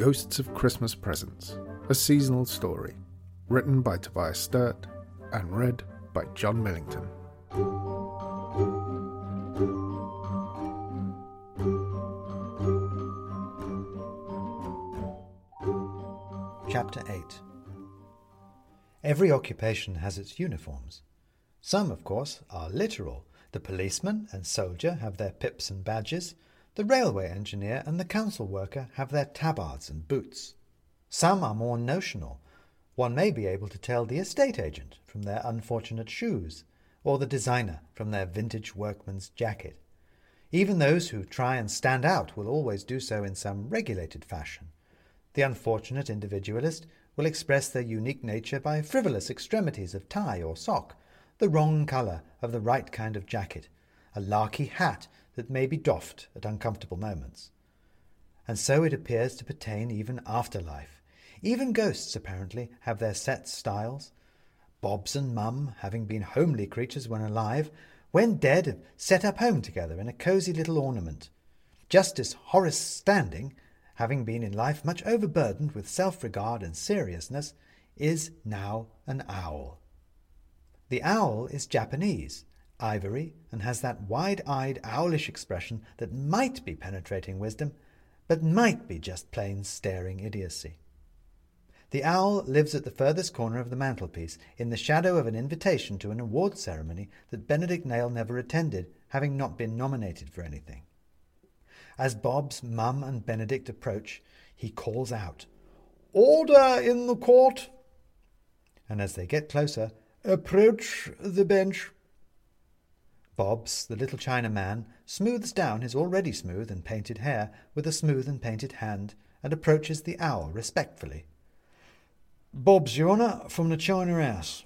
Ghosts of Christmas Presents, a seasonal story, written by Tobias Sturt and read by John Millington. Chapter 8 Every occupation has its uniforms. Some, of course, are literal. The policeman and soldier have their pips and badges. The railway engineer and the council worker have their tabards and boots. Some are more notional. One may be able to tell the estate agent from their unfortunate shoes, or the designer from their vintage workman's jacket. Even those who try and stand out will always do so in some regulated fashion. The unfortunate individualist will express their unique nature by frivolous extremities of tie or sock, the wrong colour of the right kind of jacket, a larky hat that may be doffed at uncomfortable moments. And so it appears to pertain even after life. Even ghosts, apparently, have their set styles. Bobs and Mum, having been homely creatures when alive, when dead have set up home together in a cosy little ornament. Justice Horace Standing, having been in life much overburdened with self-regard and seriousness, is now an owl. The owl is Japanese, ivory, and has that wide-eyed, owlish expression that might be penetrating wisdom, but might be just plain staring idiocy. The owl lives at the furthest corner of the mantelpiece, in the shadow of an invitation to an award ceremony that Benedict Nail never attended, having not been nominated for anything. As Bob's mum and Benedict approach, he calls out, Order in the court! And as they get closer, Approach the bench. Bobs, the little China man, smooths down his already smooth and painted hair with a smooth and painted hand, and approaches the owl respectfully. Bobs, your honour, from the China House.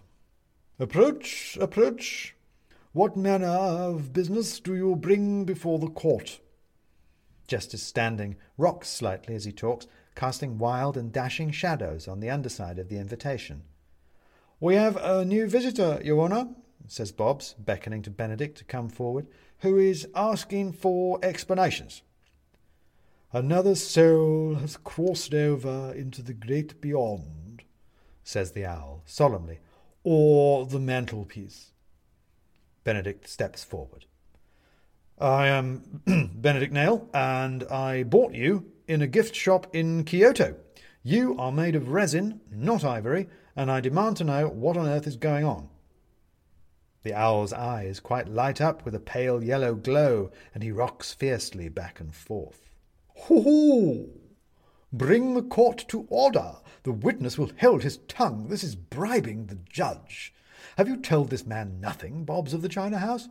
Approach, approach. What manner of business do you bring before the court? Justice Standing rocks slightly as he talks, casting wild and dashing shadows on the underside of the invitation. We have a new visitor, Your Honour, says Bobs, beckoning to Benedict to come forward, who is asking for explanations. Another soul has crossed over into the great beyond, says the owl, solemnly, or the mantelpiece. Benedict steps forward. I am Benedict Nail, and I bought you in a gift shop in Kyoto. You are made of resin, not ivory, and I demand to know what on earth is going on. The owl's eyes quite light up with a pale yellow glow, and he rocks fiercely back and forth. Hoo-hoo! Bring the court to order. The witness will hold his tongue. This is bribing the judge. Have you told this man nothing, Bobs of the China House?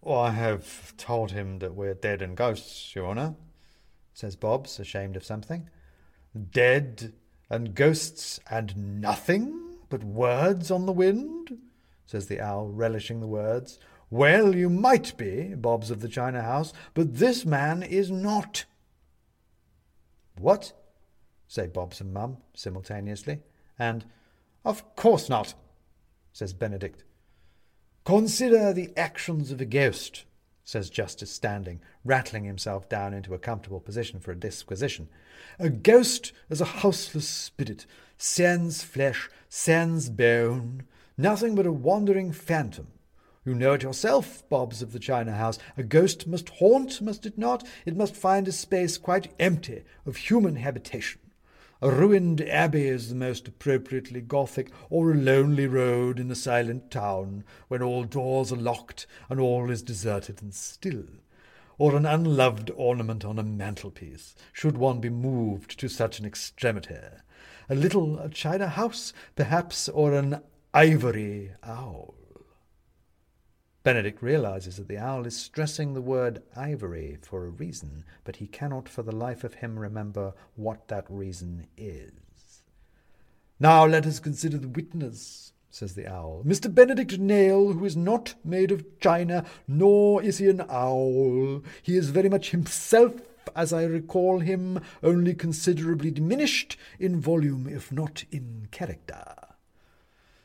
Well, I have told him that we're dead and ghosts, Your Honour, says Bobs, ashamed of something. Dead and ghosts and nothing but words on the wind? Says the owl, relishing the words. Well, you might be, Bobs of the China House, but this man is not. What? say Bobs and Mum simultaneously, and Of course not, says Benedict. Consider the actions of a ghost, says Justice Standing, rattling himself down into a comfortable position for a disquisition. A ghost is a houseless spirit, sans flesh, sans bone, nothing but a wandering phantom. You know it yourself, Bobs of the China House. A ghost must haunt, must it not? It must find a space quite empty of human habitation. A ruined abbey is the most appropriately Gothic, or a lonely road in a silent town, when all doors are locked and all is deserted and still. Or an unloved ornament on a mantelpiece, should one be moved to such an extremity. A little china house, perhaps, or an ivory owl. Benedict realizes that the owl is stressing the word ivory for a reason, but he cannot for the life of him remember what that reason is. Now let us consider the witness, says the owl. Mr. Benedict Nail, who is not made of china, nor is he an owl. He is very much himself, as I recall him, only considerably diminished in volume, if not in character.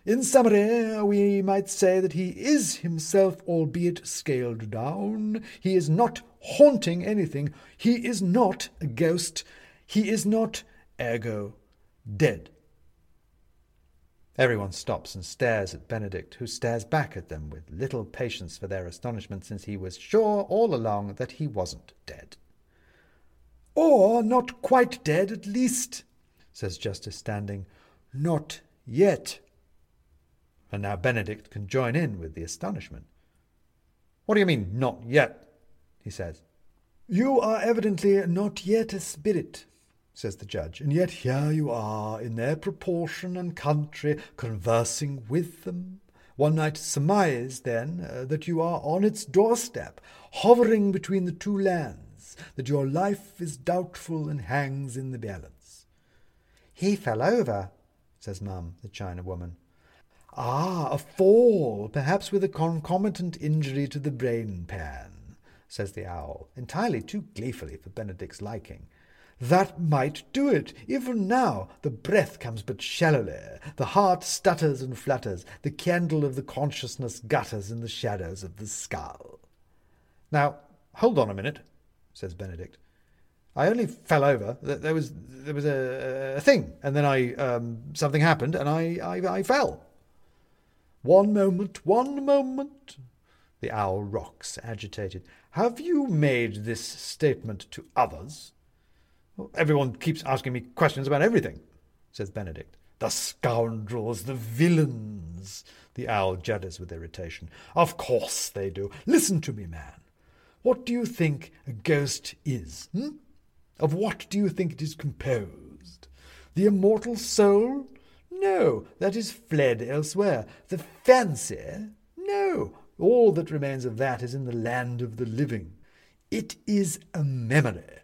In summary, we might say that he is himself, albeit scaled down. He is not haunting anything. He is not a ghost. He is not, ergo, dead. Everyone stops and stares at Benedict, who stares back at them with little patience for their astonishment, since he was sure all along that he wasn't dead. Or not quite dead, at least, says Justice Standing. Not yet. And now Benedict can join in with the astonishment. What do you mean, not yet? he says. You are evidently not yet a spirit, says the judge, and yet here you are, in their proportion and country, conversing with them. One might surmise, then, uh, that you are on its doorstep, hovering between the two lands, that your life is doubtful and hangs in the balance. He fell over, says Mum, the China woman. Ah, a fall, perhaps with a concomitant injury to the brain pan, says the owl, entirely too gleefully for Benedict's liking. That might do it. Even now the breath comes but shallowly, the heart stutters and flutters, the candle of the consciousness gutters in the shadows of the skull. Now, hold on a minute, says Benedict. I only fell over. There was there was a, a thing, and then I um, something happened, and I, I I fell. One moment, one moment. The owl rocks, agitated. Have you made this statement to others? Everyone keeps asking me questions about everything, says Benedict. The scoundrels, the villains, the owl judders with irritation. Of course they do. Listen to me, man. What do you think a ghost is? Hmm? Of what do you think it is composed? The immortal soul? No, that is fled elsewhere. The fancy? No, all that remains of that is in the land of the living. It is a memory.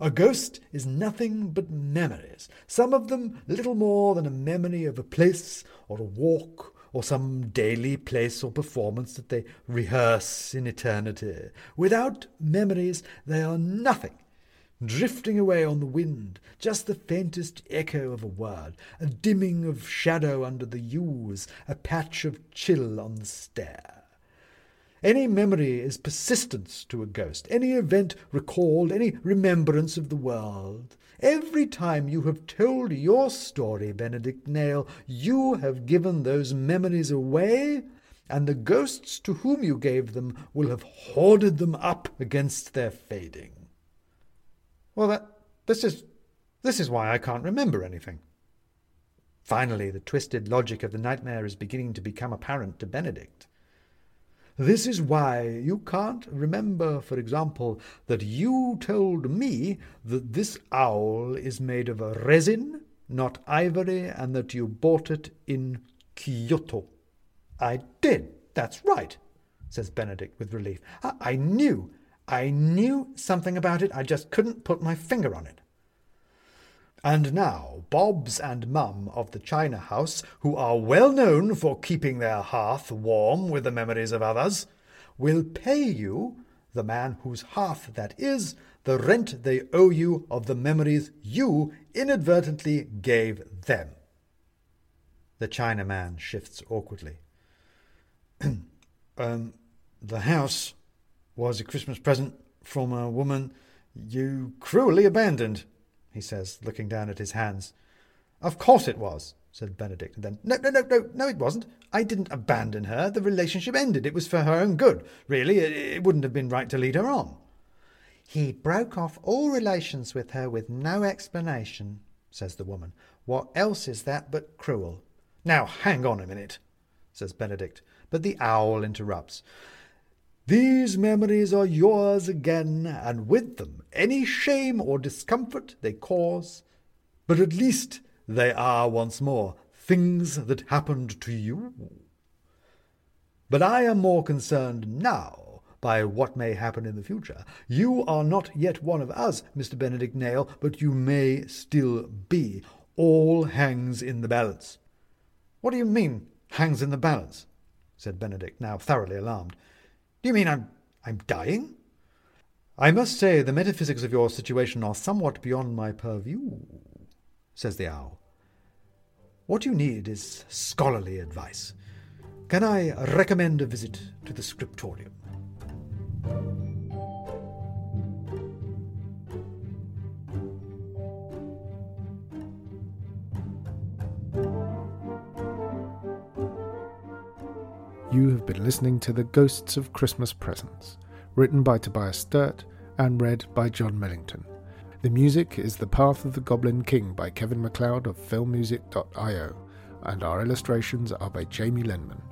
A ghost is nothing but memories, some of them little more than a memory of a place or a walk or some daily place or performance that they rehearse in eternity. Without memories, they are nothing, drifting away on the wind, just the faintest echo of a word, a dimming of shadow under the yews, a patch of chill on the stair. Any memory is persistence to a ghost, any event recalled, any remembrance of the world. Every time you have told your story, Benedict Nail, you have given those memories away, and the ghosts to whom you gave them will have hoarded them up against their fading. Well, that this is this is why I can't remember anything. Finally, the twisted logic of the nightmare is beginning to become apparent to Benedict. This is why you can't remember, for example, that you told me that this owl is made of resin, not ivory, and that you bought it in Kyoto. I did. That's right, says Benedict with relief. I, I knew. I knew something about it. I just couldn't put my finger on it. And now Bobs and Mum of the China House, who are well known for keeping their hearth warm with the memories of others, will pay you, the man whose hearth that is, the rent they owe you of the memories you inadvertently gave them. The Chinaman shifts awkwardly. um, the house was a Christmas present from a woman you cruelly abandoned he says, looking down at his hands. Of course it was, said Benedict, and then, no, no, no, no, no, it wasn't. I didn't abandon her. The relationship ended. It was for her own good. Really, it, it wouldn't have been right to lead her on. He broke off all relations with her with no explanation, says the woman. What else is that but cruel? Now, hang on a minute, says Benedict, but the owl interrupts. These memories are yours again, and with them any shame or discomfort they cause, but at least they are once more things that happened to you. But I am more concerned now by what may happen in the future. You are not yet one of us, Mr. Benedict Nail, but you may still be. All hangs in the balance. What do you mean, hangs in the balance? said Benedict, now thoroughly alarmed. Do you mean I'm, I'm dying? I must say the metaphysics of your situation are somewhat beyond my purview, says the owl. What you need is scholarly advice. Can I recommend a visit to the scriptorium? You have been listening to The Ghosts of Christmas Presents, written by Tobias Sturt and read by John Millington. The music is The Path of the Goblin King by Kevin MacLeod of filmmusic.io, and our illustrations are by Jamie Lenman.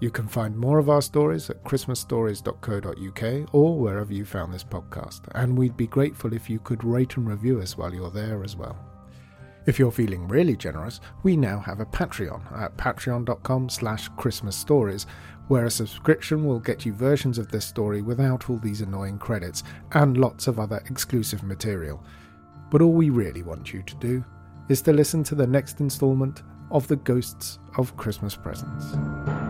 You can find more of our stories at christmasstories.co.uk or wherever you found this podcast, and we'd be grateful if you could rate and review us while you're there as well. If you're feeling really generous, we now have a Patreon at patreon.com slash Christmas Stories, where a subscription will get you versions of this story without all these annoying credits and lots of other exclusive material. But all we really want you to do is to listen to the next instalment of The Ghosts of Christmas Presents.